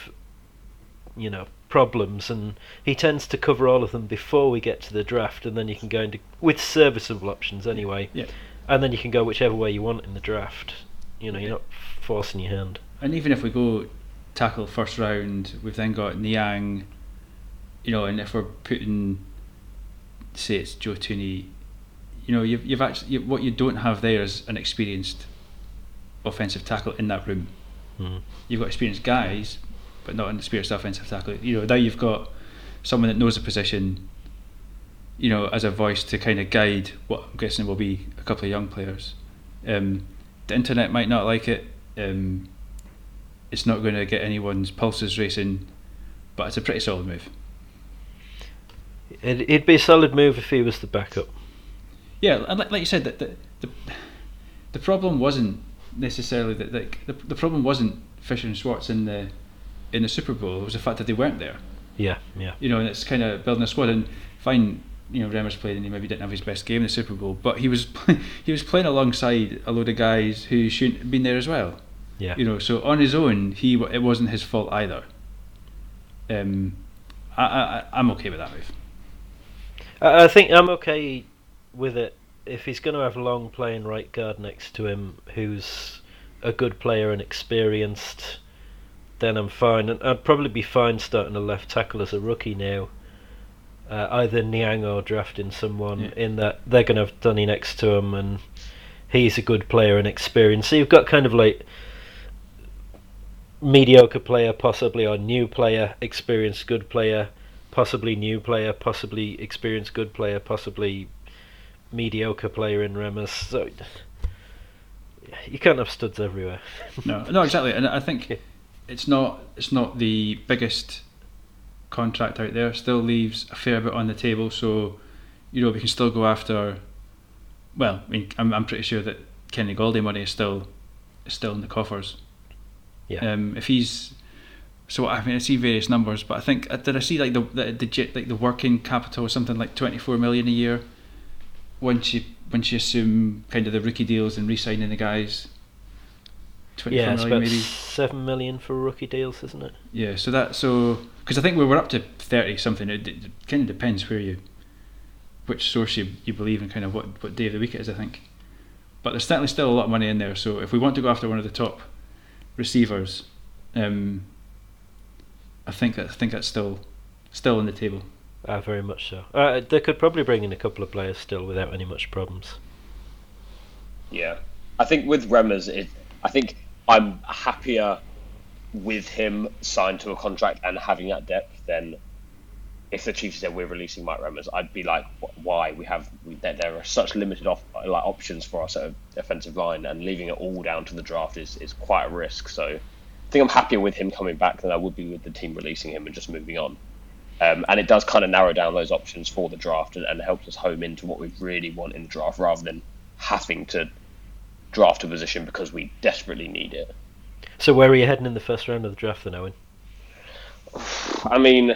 F: you know problems, and he tends to cover all of them before we get to the draft, and then you can go into with serviceable options anyway.
G: Yeah.
F: And then you can go whichever way you want in the draft. You know, you're not forcing your hand.
G: And even if we go tackle first round, we've then got Niang, you know, and if we're putting, say it's Joe Thuney, you know, you've, you've actually, you, what you don't have there is an experienced offensive tackle in that room.
F: Hmm.
G: You've got experienced guys, but not an experienced offensive tackle. You know, now you've got someone that knows the position, you know, as a voice to kind of guide what I'm guessing will be a couple of young players. Um, the internet might not like it. Um, it's not going to get anyone's pulses racing, but it's a pretty solid move.
F: It, it'd be a solid move if he was the backup.
G: Yeah, and like, like you said, that the, the the problem wasn't necessarily that like the, the problem wasn't Fisher and Schwartz in the in the Super Bowl. It was the fact that they weren't there.
F: Yeah, yeah.
G: You know, and it's kind of building a squad. And fine, you know, Remmers played and he maybe didn't have his best game in the Super Bowl, but he was he was playing alongside a load of guys who shouldn't have been there as well.
F: Yeah.
G: You know, so on his own, he it wasn't his fault either. Um, I, I I'm okay with that move.
F: I, think I'm okay with it if he's going to have Long playing right guard next to him who's a good player and experienced. Then I'm fine, and I'd probably be fine starting a left tackle as a rookie now. Uh, either Niang or drafting someone
G: Yeah.
F: in that they're going to have Thuney next to him, and he's a good player and experienced. So you've got kind of like mediocre player, possibly, or new player, experienced good player, possibly new player, possibly experienced good player, possibly mediocre player in Remmers. So you can't have studs everywhere.
G: No, no, exactly, and I think
F: Yeah.
G: it's not it's not the biggest contract out there. Still leaves a fair bit on the table, so you know we can still go after. Well, I mean, I'm I'm pretty sure that Kenny Golladay money is still is still in the coffers.
F: Yeah.
G: Um, if he's so, I mean, I see various numbers, but I think uh, did I see like the the, the like the working capital was something like 24 million a year. Once you once you assume kind of the rookie deals and re-signing the guys.
F: Yeah,
G: million
F: it's about
G: maybe.
F: seven million for rookie deals, isn't it?
G: Yeah, so that so because I think we were up to thirty something. It, it kind of depends where you, which source you, you believe and kind of what what day of the week it is. I think, but there's certainly still a lot of money in there. So if we want to go after one of the top receivers, um, I think I think that's still still on the table.
F: Ah, very much so. Uh, they could probably bring in a couple of players still without any much problems.
E: Yeah, I think with Remmers, it, I think I'm happier with him signed to a contract and having that depth than if the Chiefs said we're releasing Mike Remmers. I'd be like, why? We have we, there, there are such limited off, like options for our sort of offensive line, and leaving it all down to the draft is is quite a risk. So I think I'm happier with him coming back than I would be with the team releasing him and just moving on. Um, and it does kind of narrow down those options for the draft and, and helps us home into what we really want in the draft rather than having to draft a position because we desperately need it.
F: So where are you heading in the first round of the draft then, Owen?
E: I mean,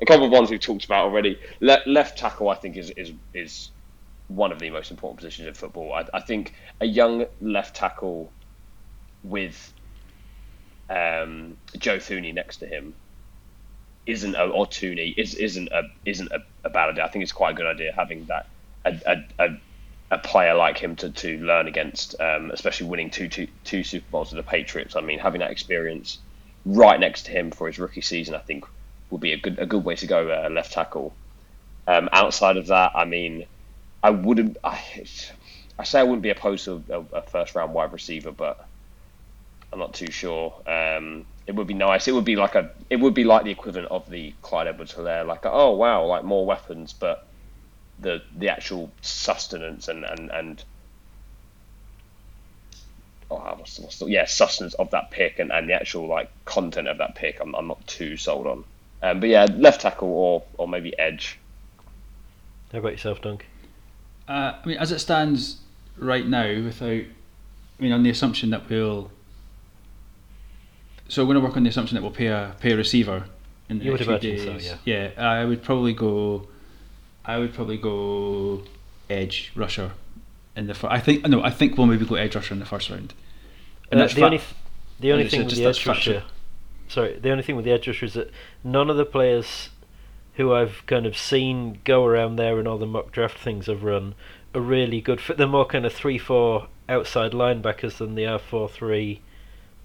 E: a couple of ones we've talked about already. Le- left tackle, I think, is, is is one of the most important positions in football. I, I think a young left tackle with um, Joe Thuney next to him isn't a, or Tooney is isn't a isn't a, a bad idea. I think it's quite a good idea having that a, a, a, a player like him to, to learn against, um, especially winning two, two two Super Bowls with the Patriots. I mean, having that experience right next to him for his rookie season, I think would be a good a good way to go uh, left tackle. Um, outside of that, I mean, I wouldn't. I, I say I wouldn't be opposed to a, a first round wide receiver, but I'm not too sure. Um, it would be nice. It would be like a. It would be like the equivalent of the Clyde Edwards-Helaire, like oh wow, like more weapons, but the the actual sustenance and and and oh, what's, the- what's the, yeah sustenance of that pick and, and the actual like content of that pick. I'm, I'm not too sold on. Um, but yeah, left tackle or or maybe edge.
F: How about yourself, Dunk?
G: Uh, I mean, as it stands right now, without, I mean, on the assumption that we'll, so we're going to work on the assumption that we'll pay a pay a receiver. In the
F: You would
G: next few
F: imagine so,
G: days.
F: yeah.
G: Yeah, I would probably go. I would probably go edge rusher in the. Fir- I think no, I think we'll maybe go edge rusher in the first round. And
F: Uh,
G: that's
F: the
G: fa-
F: only th- the only thing with the edge
G: factual.
F: rusher, sorry, the only thing with the edge rusher is that none of the players who I've kind of seen go around there and all the mock draft things I've run are really good fit. They're more kind of three four outside linebackers than they are four three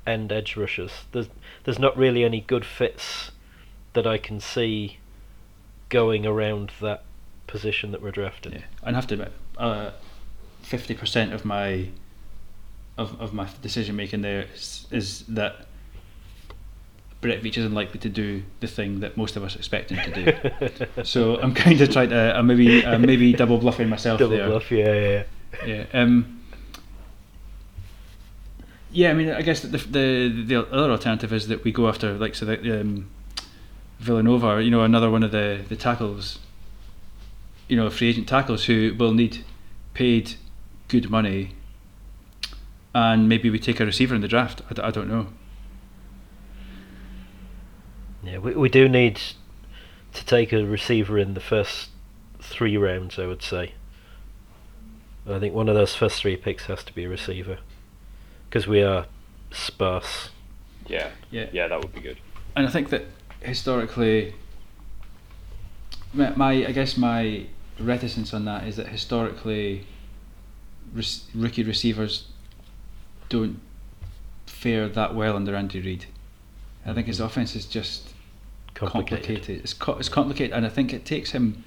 F: end edge rushers. There's there's not really any good fits that I can see going around that position that we're drafting.
G: Yeah, and I have to admit, uh, fifty percent of my of, of my decision making there is, is that Brett Veach isn't likely to do the thing that most of us expect him to do. so I'm kind of trying to, I'm maybe, I'm maybe double bluffing myself
F: Double
G: there.
F: bluff, yeah, yeah.
G: Yeah. Um, yeah, I mean, I guess the, the the other alternative is that we go after like so that um, Villanueva, you know, another one of the the tackles, you know, free agent tackles who will need paid good money, and maybe we take a receiver in the draft. I don't know.
F: Yeah, we we do need to take a receiver in the first three rounds. I would say. I think one of those first three picks has to be a receiver, because we are sparse.
E: Yeah,
G: Yeah.
E: yeah, that would be good.
G: and I think that historically, my, my I guess my reticence on that is that historically, rec- rookie receivers don't fare that well under Andy Reid. I think his mm. offense is just
F: Complicated.
G: complicated. It's co- it's complicated, and I think it takes him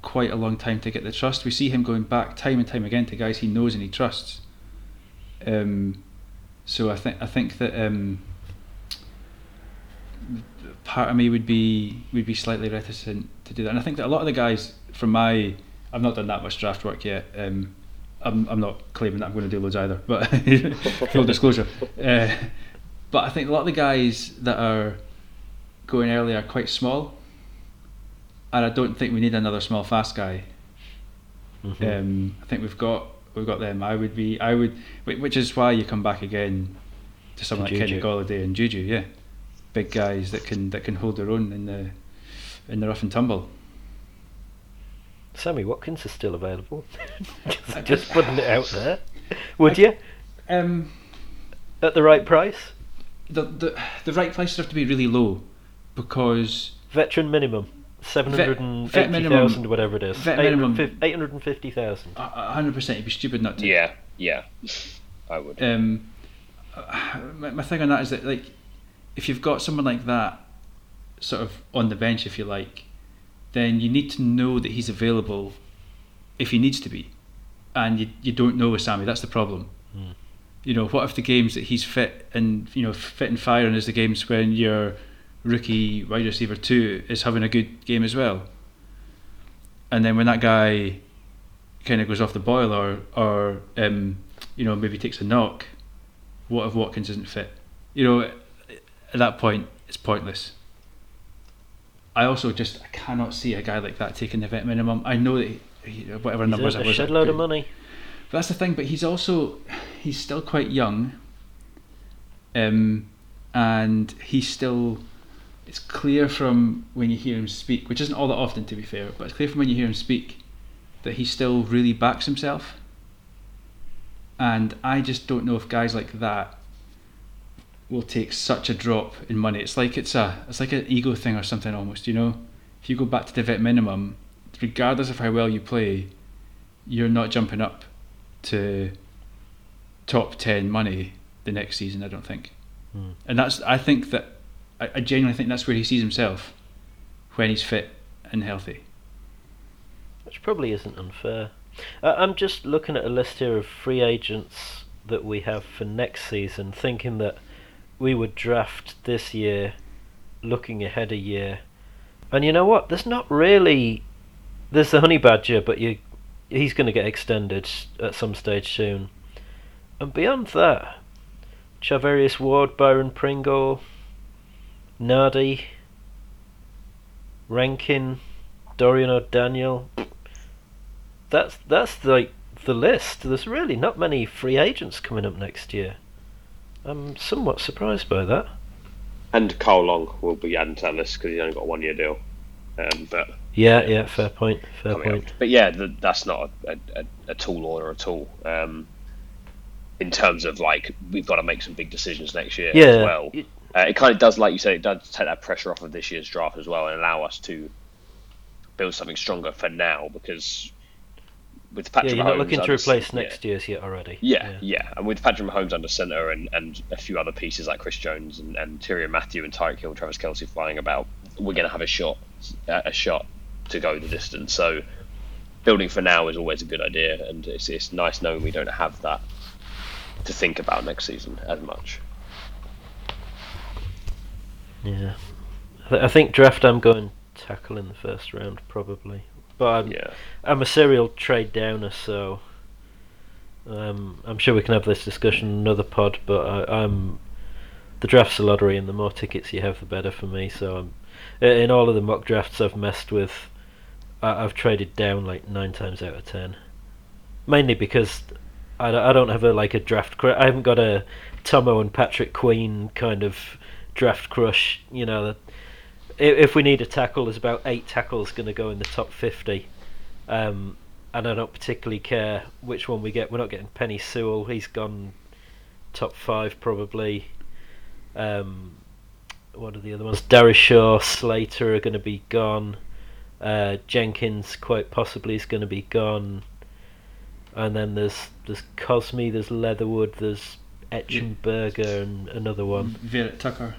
G: quite a long time to get the trust. We see him going back time and time again to guys he knows and he trusts. Um, so I think I think that um, part of me would be would be slightly reticent to do that, and I think that a lot of the guys from my I've not done that much draft work yet. Um, I'm I'm not claiming that I'm going to do loads either, but full disclosure. Uh, but I think a lot of the guys that are going early are quite small, and I don't think we need another small fast guy.
F: Mhm.
G: Um, I think we've got we've got them. I would be I would, which is why you come back again to someone
F: To
G: like Kenny. Golladay and Juju. Yeah, big guys that can that can hold their own in the in the rough and tumble.
F: Sammy Watkins is still available. just, just putting it out there. Would you?
G: Um,
F: At the right price?
G: the the the right prices have to be really low because
F: Veteran minimum. Seven hundred and eighty thousand, whatever it is.
G: vet minimum-
F: Eight hundred and fifty thousand.
G: hundred percent it'd be stupid not to.
E: Yeah, yeah, I would.
G: Um, my, my thing on that is that like, if you've got someone like that, sort of on the bench, if you like, then you need to know that he's available, if he needs to be, and you you don't know with Sammy. That's the problem. You know, what if the games that he's fit and you know fit and firing is the games when your rookie wide receiver two is having a good game as well, and then when that guy kind of goes off the boil or or um, you know maybe takes a knock, what if Watkins isn't fit? You know, at that point it's pointless. I also just I cannot see a guy like that taking the vet minimum. I know that he, he, whatever
F: He's
G: numbers
F: a
G: it was,
F: shed load of money.
G: but that's the thing. But he's also he's still quite young, um, and he's still. It's clear from when you hear him speak, which isn't all that often, to be fair. But it's clear from when you hear him speak that he still really backs himself. And I just don't know if guys like that will take such a drop in money. It's like it's a it's like an ego thing or something almost. You know, if you go back to the vet minimum, regardless of how well you play, you're not jumping up to top 10 money the next season I don't think
F: Hmm.
G: and that's I think that I, I genuinely think that's where he sees himself when he's fit and healthy
F: Which probably isn't unfair. Uh, I'm just looking at a list here of free agents that we have for next season, thinking that we would draft this year, looking ahead a year. And you know what? There's not really. There's the Honey Badger, but you, he's going to get extended at some stage soon. And beyond that, Charvarius Ward, Byron Pringle, Nardi, Rankin, Dorian O'Daniel. That's that's like the list. There's really not many free agents coming up next year. I'm somewhat surprised by that.
E: And Kyle Long will be added to that list because he's only got a one year deal. Um, but
F: Yeah, yeah, fair point. Fair point.
E: up. But yeah, the, that's not a, a, a tall order at all. Um, in terms of like, we've got to make some big decisions next year
F: Yeah,
E: as well.
F: it-
E: Uh, it kind of does, like you said, it does take that pressure off of this year's draft as well and allow us to build something stronger for now because with Patrick Yeah,
F: you're
E: Mahomes
F: not looking to replace
E: yeah.
F: next year's yet already.
E: Yeah, yeah, and with Patrick Mahomes under centre and, and a few other pieces like Chris Jones and, and Tyrann Mathieu and Tyreek Hill, Travis Kelce flying about, we're going to have a shot, a shot to go the distance. So building for now is always a good idea, and it's it's nice knowing we don't have that to think about next season as much.
F: Yeah. I, th- I think draft I'm going tackle in the first round probably, but I'm
E: Yeah,
F: I'm a serial trade downer, so um, I'm sure we can have this discussion in another pod. But I, I'm the draft's a lottery, and the more tickets you have, the better for me. So I'm, in all of the mock drafts I've messed with, I, I've traded down like nine times out of ten, mainly because I, don't- I don't have a like a draft. I haven't got a Tomo and Patrick Queen kind of draft crush. You know, if, we need a tackle, there's about eight tackles going to go in the top fifty. Um, and I don't particularly care which one we get. We're not getting Penei Sewell. He's gone top five probably. Um, what are the other ones? Darrisaw, Slater are going to be gone. Uh, Jenkins quite possibly is going to be gone. And then there's there's Cosmi, there's Leatherwood, there's Etchenberger, and another one.
G: Verrett Tucker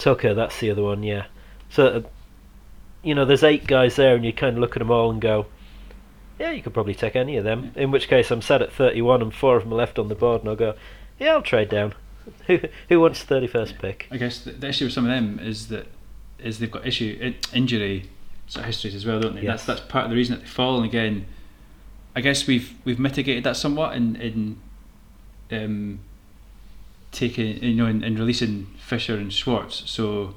F: Tucker, that's the other one, yeah. So, uh, you know, there's eight guys there, and you kind of look at them all and go, yeah, you could probably take any of them. In which case, I'm set at 31, and four of them are left on the board, and I'll go, yeah, I'll trade down. who who wants the 31st pick?
G: I guess the, the issue with some of them is that is they've got issue i- injury sort of histories as well, don't they?
F: Yes.
G: That's that's part of the reason that they fall. And again, I guess we've we've mitigated that somewhat in in um, taking you know and, in releasing Fisher and Schwartz. So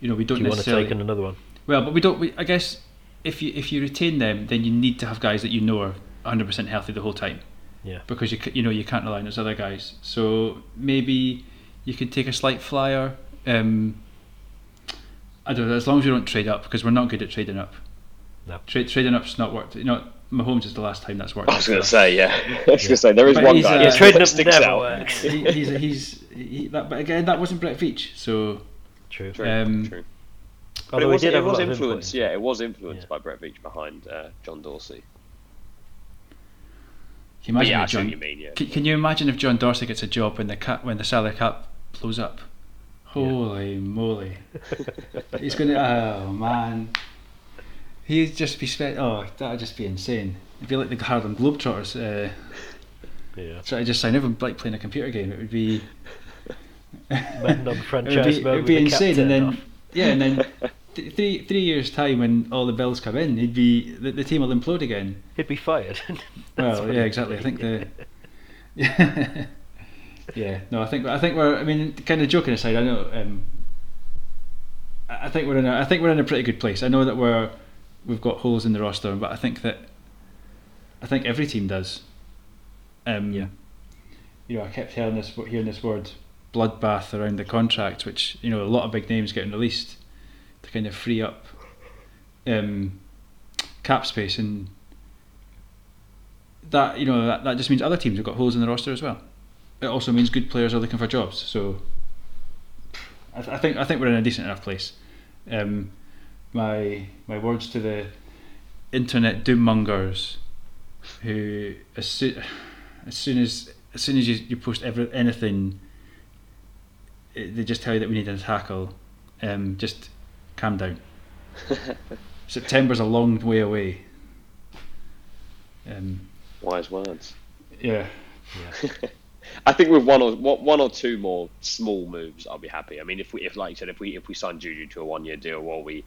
G: you know we don't
F: Do you want to take in another one?
G: well, but we don't. We, I guess if you if you retain them, then you need to have guys that you know are 100 percent healthy the whole time.
F: Yeah.
G: Because you you know you can't rely on those other guys. So maybe you could take a slight flyer. Um, I don't know. As long as you don't trade up, because we're not good at trading up.
F: No.
G: Trade, trading up's not worked. You know, Mahomes is the last time that's worked.
E: I was going to say, yeah. I was going to say there is
G: But
E: one
G: he's,
E: guy
G: uh,
F: Yeah,
E: that
F: trading up
E: sticks
F: never
E: out.
F: works.
G: he, he's he's he, that, but again that wasn't Brett Veach, so
F: True.
E: True,
G: Um,
E: true. But it was, it was influenced. Yeah, it was influenced
F: Yeah.
E: by Brett Veach behind uh, John Dorsey.
G: can you imagine
E: yeah,
G: if John,
E: you mean. Yeah.
G: can, can you imagine if John Dorsey gets a job when the cap when the salary cap blows up? Holy moly! He's gonna. Oh man, he'd just be spent. Oh, that'd just be insane. It'd be like the Harlem Globetrotters. Uh,
F: Yeah.
G: try to just sign everyone like playing a computer game. It would be. It would be,
F: mode
G: it'd be insane, and then
F: off.
G: yeah, and then th- three three years time when all the bills come in, he'd be the, the team will implode again.
F: he'd be fired.
G: Well, yeah, exactly. I think the. yeah, no, I think I think we're. I mean, kind of joking aside, I know. Um, I I think we're in. A, I think we're in a pretty good place. I know that we're we've got holes in the roster, but I think that I think every team does. Um,
F: Yeah.
G: You know, I kept hearing this hearing this word bloodbath around the contract, which you know a lot of big names getting released to kind of free up um, cap space and that you know that, that just means other teams have got holes in the roster as well. It also means good players are looking for jobs. So I, th- I think I think we're in a decent enough place. Um, my my words to the internet doommongers who as, soo- as soon as as soon as you, you post every, anything it, they just tell you that we need a tackle. Um, just calm down. September's a long way away. Um,
E: Wise words.
G: yeah.
E: I think with one or one or two more small moves, I'll be happy. I mean, if we, if like you said, if we if we sign Juju to a one year deal, or we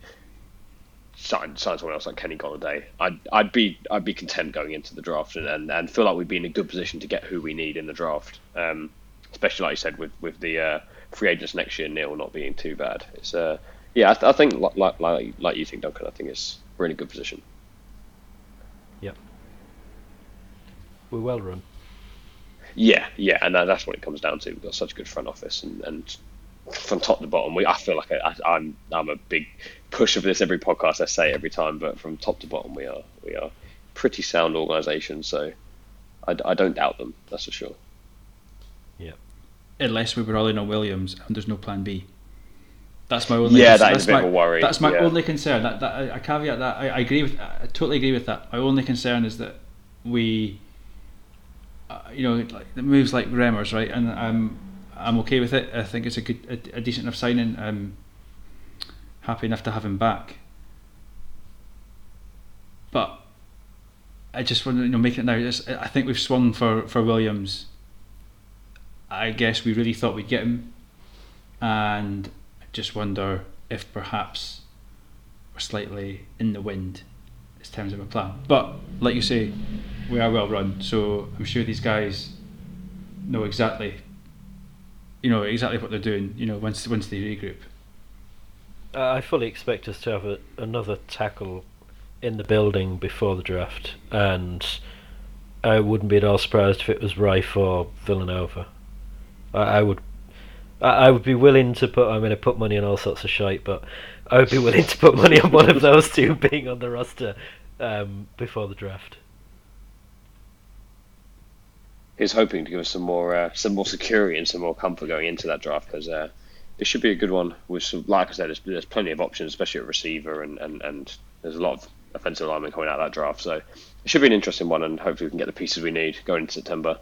E: sign sign someone else like Kenny Golladay, I'd I'd be I'd be content going into the draft and, and, and feel like we'd be in a good position to get who we need in the draft. Um, especially like you said with with the uh, free agents next year, Neil not being too bad. It's uh yeah, I, th- I think like, like like like you think, Duncan. I think it's we're in a good position.
F: Yep, we're well run.
E: Yeah, yeah, and that, that's what it comes down to. We've got such a good front office, and, and from top to bottom, we I feel like I, I, I'm I'm a big push of this every podcast I say every time, but from top to bottom, we are we are pretty sound organisation. So I, I don't doubt them. That's for sure.
G: Yeah, unless we were all in on Williams and there's no plan B that's my only
E: Yeah, that
G: that's
E: is a bit
G: my,
E: of a worry,
G: that's my
E: yeah.
G: only concern that, that I, I caveat that I, I agree with I totally agree with that my only concern is that we uh, you know like the moves like Remmers right and I'm I'm okay with it I think it's a good a, a decent enough signing I'm happy enough to have him back but I just want to you know make it now I think we've swung for, for Williams I guess we really thought we'd get him and I just wonder if perhaps we're slightly in the wind in terms of a plan. But like you say, we are well run, so I'm sure these guys know exactly, you know exactly what they're doing. You know once once they regroup.
F: Uh, I fully expect us to have a, another tackle in the building before the draft, and I wouldn't be at all surprised if it was Reiff or Villanueva. I, I would, I, I would be willing to put. I'm going to put money on all sorts of shite, but I would be willing to put money on one of those two being on the roster um, before the draft.
E: He's hoping to give us some more uh, some more security and some more comfort going into that draft because uh, it should be a good one. With some, like I said, there's, there's plenty of options, especially at receiver, and, and, and there's a lot of offensive linemen coming out of that draft. So it should be an interesting one, and hopefully we can get the pieces we need going into September.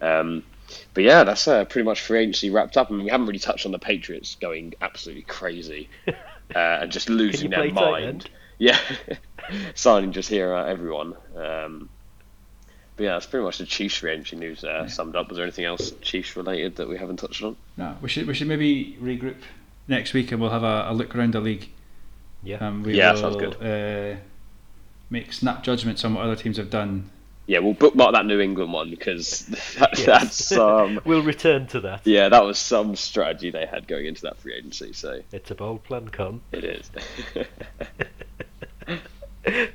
E: Um, but yeah, that's uh, pretty much free agency wrapped up. I mean, we haven't really touched on the Patriots going absolutely crazy uh, and just losing their mind. Yeah, signing just here uh, everyone. Um, but yeah, that's pretty much the Chiefs free agency news uh, summed up. Was there anything else Chiefs related that we haven't touched on?
G: No, we should we should maybe regroup next week and we'll have a, a look around the league.
F: Yeah.
G: Um, we
E: Yeah,
G: will,
E: sounds good.
G: Uh, make snap judgments on what other teams have done.
E: Yeah, we'll bookmark that New England one because that,
F: Yes.
E: that's um,
F: we'll return to that.
E: yeah, that was some strategy they had going into that free agency. So
F: It's a bold plan, con.
E: it is.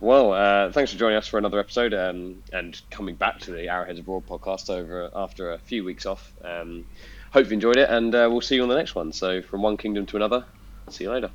E: well, uh, thanks for joining us for another episode um, and coming back to the Arrowheads Abroad podcast over after a few weeks off. Um, hope you enjoyed it, and uh, we'll see you on the next one. So, from one kingdom to another, see you later.